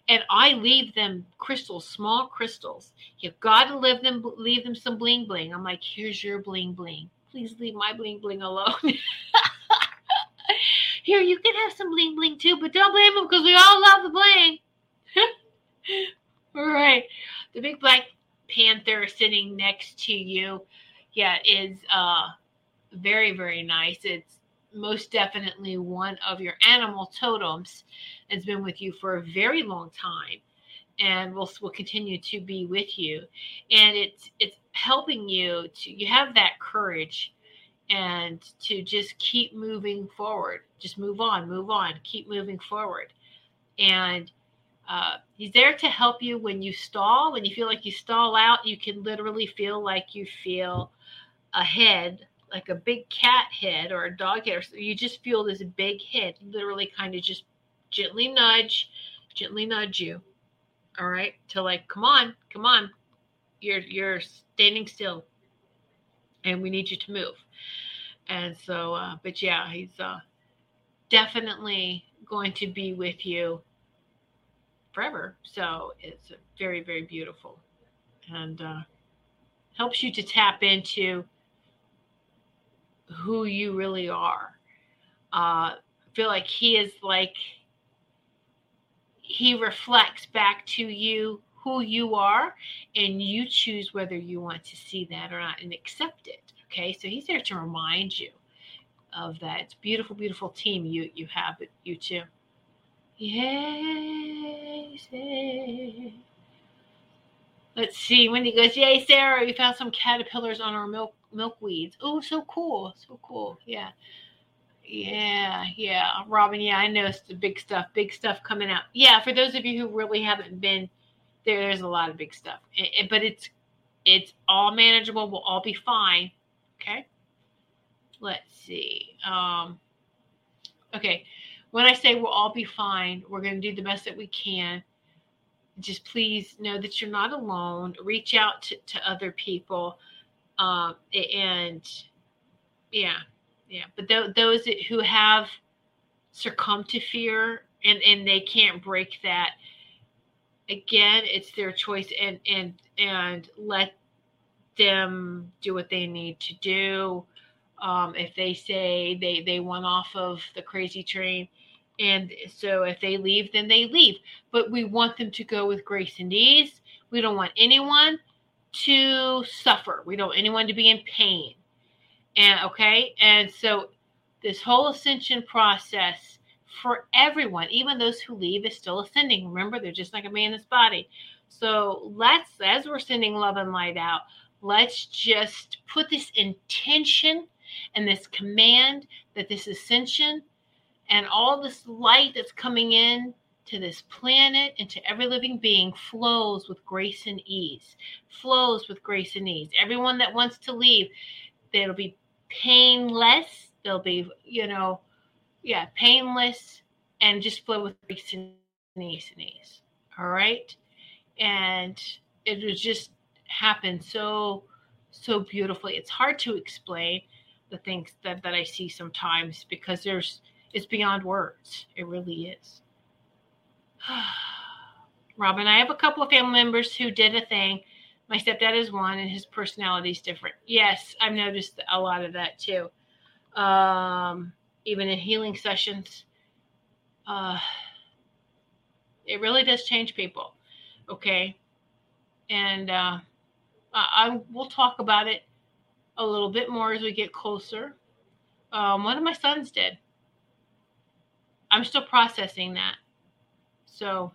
and I leave them crystals, small crystals. You've got to leave them, leave them some bling bling. I'm like, here's your bling bling. Please leave my bling bling alone. Here, you can have some bling bling too, but don't blame them because we all love the bling. all right, the big black panther sitting next to you, yeah, is uh very very nice. It's most definitely one of your animal totems. It's been with you for a very long time and will will continue to be with you. And it's it's helping you to you have that courage and to just keep moving forward. Just move on, move on, keep moving forward. And uh, he's there to help you when you stall. When you feel like you stall out, you can literally feel like you feel a head like a big cat head or a dog head, or you just feel this big head literally kind of just gently nudge, gently nudge you. All right, to like, come on, come on, you're you're standing still, and we need you to move. And so, uh, but yeah, he's uh, definitely going to be with you forever. So it's very, very beautiful, and uh, helps you to tap into who you really are. Uh, I feel like he is like he reflects back to you who you are, and you choose whether you want to see that or not and accept it. Okay, so he's there to remind you of that. It's beautiful, beautiful team you you have, you too. Yes. Let's see. Wendy goes, Yay, Sarah, we found some caterpillars on our milk milkweeds. Oh, so cool. So cool. Yeah. Yeah, yeah. Robin, yeah, I know it's the big stuff, big stuff coming out. Yeah, for those of you who really haven't been there, there's a lot of big stuff. It, it, but it's it's all manageable. We'll all be fine. Okay. Let's see. Um okay. When I say we'll all be fine, we're going to do the best that we can. Just please know that you're not alone. Reach out to, to other people um, and yeah, yeah. But th- those who have succumbed to fear and and they can't break that, again, it's their choice, and and and let them do what they need to do. Um, if they say they they went off of the crazy train, and so if they leave, then they leave. But we want them to go with grace and ease. We don't want anyone to suffer. We don't want anyone to be in pain. And okay, and so this whole ascension process for everyone, even those who leave, is still ascending. Remember, they're just like a man in this body. So let's, as we're sending love and light out, let's just put this intention and this command that this ascension and all this light that's coming in to this planet and to every living being flows with grace and ease. Flows with grace and ease. Everyone that wants to leave, they'll be painless. They'll be, you know, yeah, painless and just flow with grace and ease and ease. All right. And it will just happen so, so beautifully. It's hard to explain the things that, that I see sometimes because there's, it's beyond words. It really is. Robin, I have a couple of family members who did a thing. My stepdad is one, and his personality is different. Yes, I've noticed a lot of that too. Um, even in healing sessions, uh, it really does change people. Okay, and uh, I, will talk about it a little bit more as we get closer. Um, one of my sons did. I'm still processing that. So,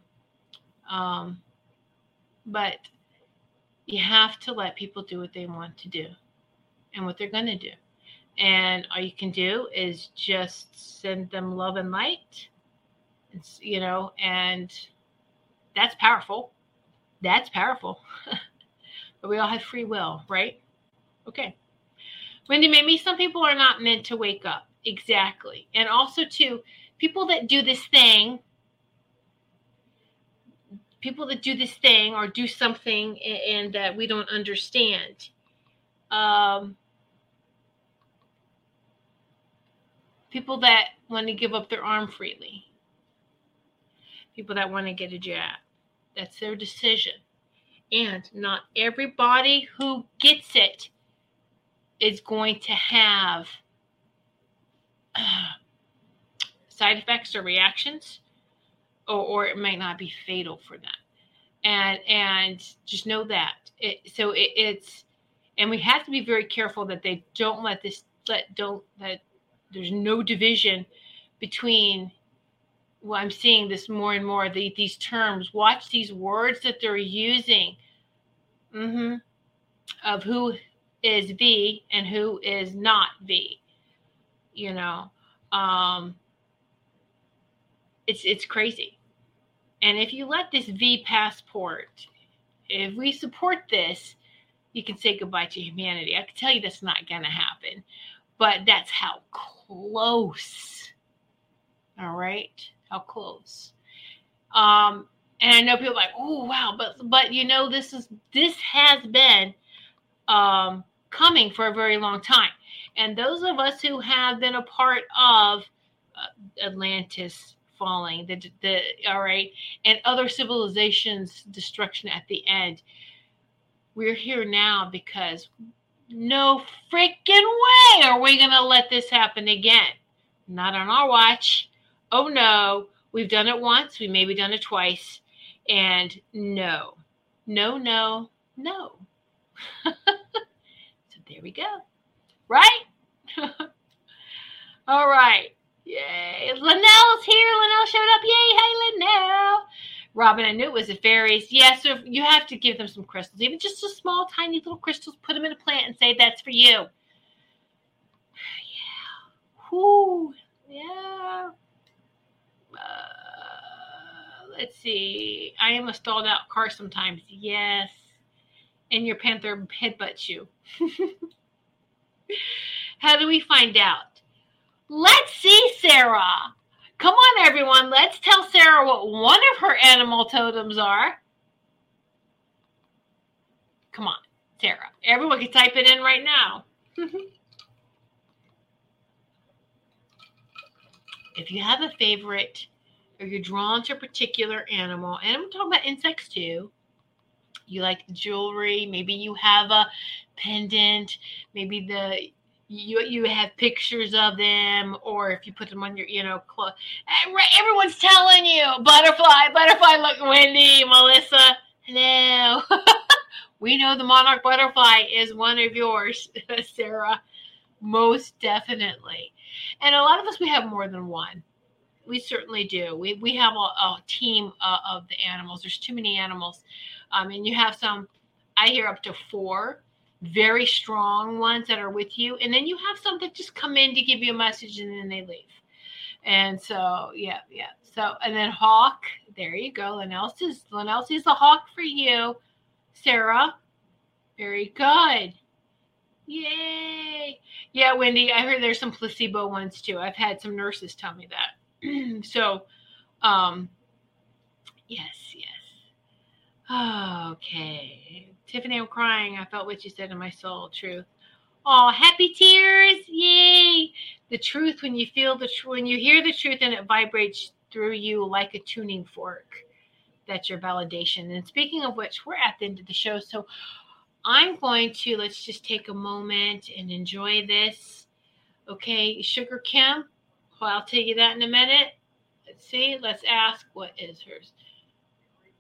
um, but you have to let people do what they want to do and what they're going to do. And all you can do is just send them love and light. It's, you know, and that's powerful. That's powerful. but we all have free will, right? Okay. Wendy, maybe some people are not meant to wake up. Exactly. And also, too, people that do this thing people that do this thing or do something and, that we don't understand. Um, people that want to give up their arm freely, people that want to get a jab. That's their decision. And not everybody who gets it is going to have uh, side effects or reactions, or, or it might not be fatal for them. And and just know that. It, so it, it's and we have to be very careful that they don't let this let don't that there's no division between well, I'm seeing this more and more. The, these terms, watch these words that they're using mm-hmm, of who is V and who is not V. You know, um, it's it's crazy. And if you let this V passport, if we support this, you can say goodbye to humanity. I can tell you that's not going to happen, but that's how close. All right, how close. Um, and I know people like, oh wow, but but you know this is this has been um, coming for a very long time, and those of us who have been a part of uh, Atlantis falling, the the all right, and other civilizations' destruction at the end, we're here now because no freaking way are we gonna let this happen again. Not on our watch. Oh no, we've done it once, we maybe done it twice and no, no, no, no. so there we go. Right? All right. Yay. Linnell's here. Linnell showed up. Yay. Hey, Linnell. Robin, I knew it was the fairies. Yes, yeah, so you have to give them some crystals, even just a small, tiny little crystals. Put them in a plant and say that's for you. Yeah. Whoo. Yeah. Uh, let's see. I am a stalled out car sometimes. Yes. And your panther headbutts you. How do we find out? Let's see, Sarah. Come on, everyone. Let's tell Sarah what one of her animal totems are. Come on, Sarah. Everyone can type it in right now. if you have a favorite or you're drawn to a particular animal, and I'm talking about insects too. You like jewelry, maybe you have a pendant, maybe the you you have pictures of them, or if you put them on your you know clothes. Everyone's telling you butterfly, butterfly. Look, Wendy, Melissa, hello. we know the monarch butterfly is one of yours, Sarah, most definitely. And a lot of us we have more than one we certainly do. We we have a, a team uh, of the animals. There's too many animals, um, and you have some. I hear up to four very strong ones that are with you, and then you have some that just come in to give you a message and then they leave. And so, yeah, yeah. So, and then hawk. There you go. Linnell sees the hawk for you, Sarah. Very good. Yay. Yeah, Wendy, I heard there's some placebo ones too. I've had some nurses tell me that. so, um, yes, yes. Okay. Tiffany, I'm crying. I felt what you said in my soul. Truth. Oh, happy tears. Yay. The truth, when you feel the truth, when you hear the truth and it vibrates through you like a tuning fork, that's your validation. And speaking of which, we're at the end of the show. So I'm going to, let's just take a moment and enjoy this. Okay, Sugar Kim, well, I'll tell you that in a minute. Let's see. Let's ask what is hers?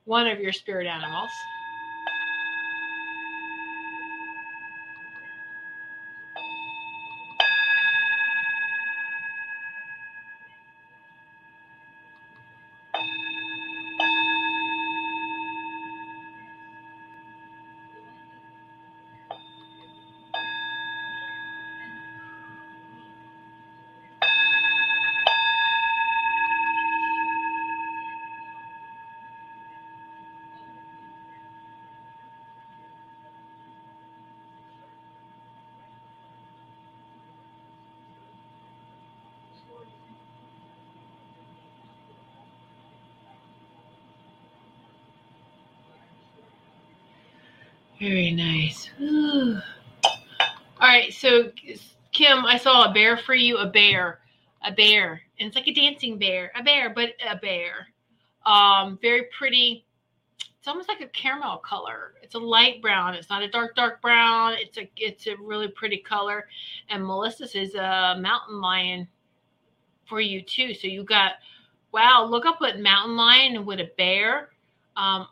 One of your spirit animals. Very nice. Ooh. All right, so Kim, I saw a bear for you. A bear. a bear, and it's like a dancing bear, a bear, but a bear. Um, very pretty. It's almost like a caramel color. It's a light brown. It's not a dark, dark brown. It's a it's a really pretty color. And Melissa's is a mountain lion for you too. So you got wow, look up what mountain lion with a bear. Um,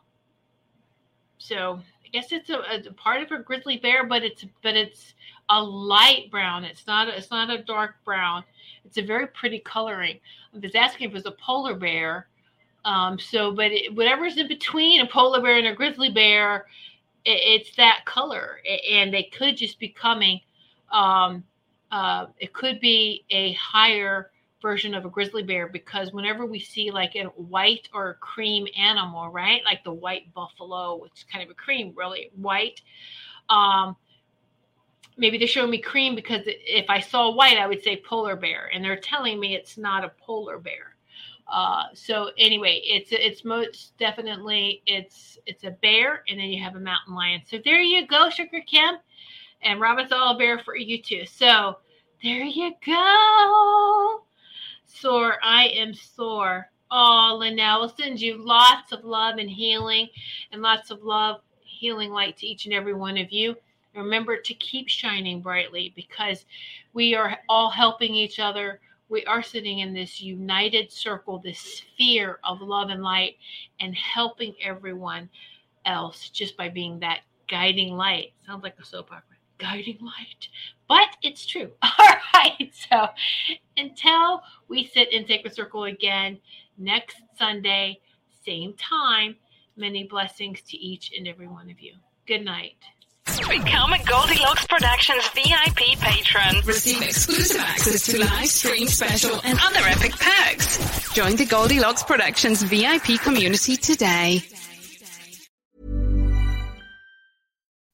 so I guess it's a, a, part of a grizzly bear, but it's but it's a light brown. It's not it's not a dark brown. It's a very pretty coloring. I was asking if it was a polar bear. Um, so, but it, whatever's in between a polar bear and a grizzly bear, it, it's that color, and they could just be coming. Um, uh, it could be a higher version of a grizzly bear because whenever we see like a white or a cream animal, right, like the white buffalo, which is kind of a cream, really white. Um, maybe they're showing me cream because if I saw white, I would say polar bear, and they're telling me it's not a polar bear. Uh, so anyway, it's it's most definitely it's it's a bear, and then you have a mountain lion. So there you go, Sugar Kim, and Robin's all bear for you too. So there you go. Sore, I am sore. Oh, Linnell, will send you lots of love and healing, and lots of love, healing light to each and every one of you. Remember to keep shining brightly because we are all helping each other. We are sitting in this united circle, this sphere of love and light, and helping everyone else just by being that guiding light. Sounds like a soap opera guiding light. But it's true. All right. So until we sit in Sacred Circle again next Sunday, same time, many blessings to each and every one of you. Good night. Become a Goldylocks Productions VIP patron. Receive exclusive access to live stream special and other epic perks. Join the Goldylocks Productions VIP community today.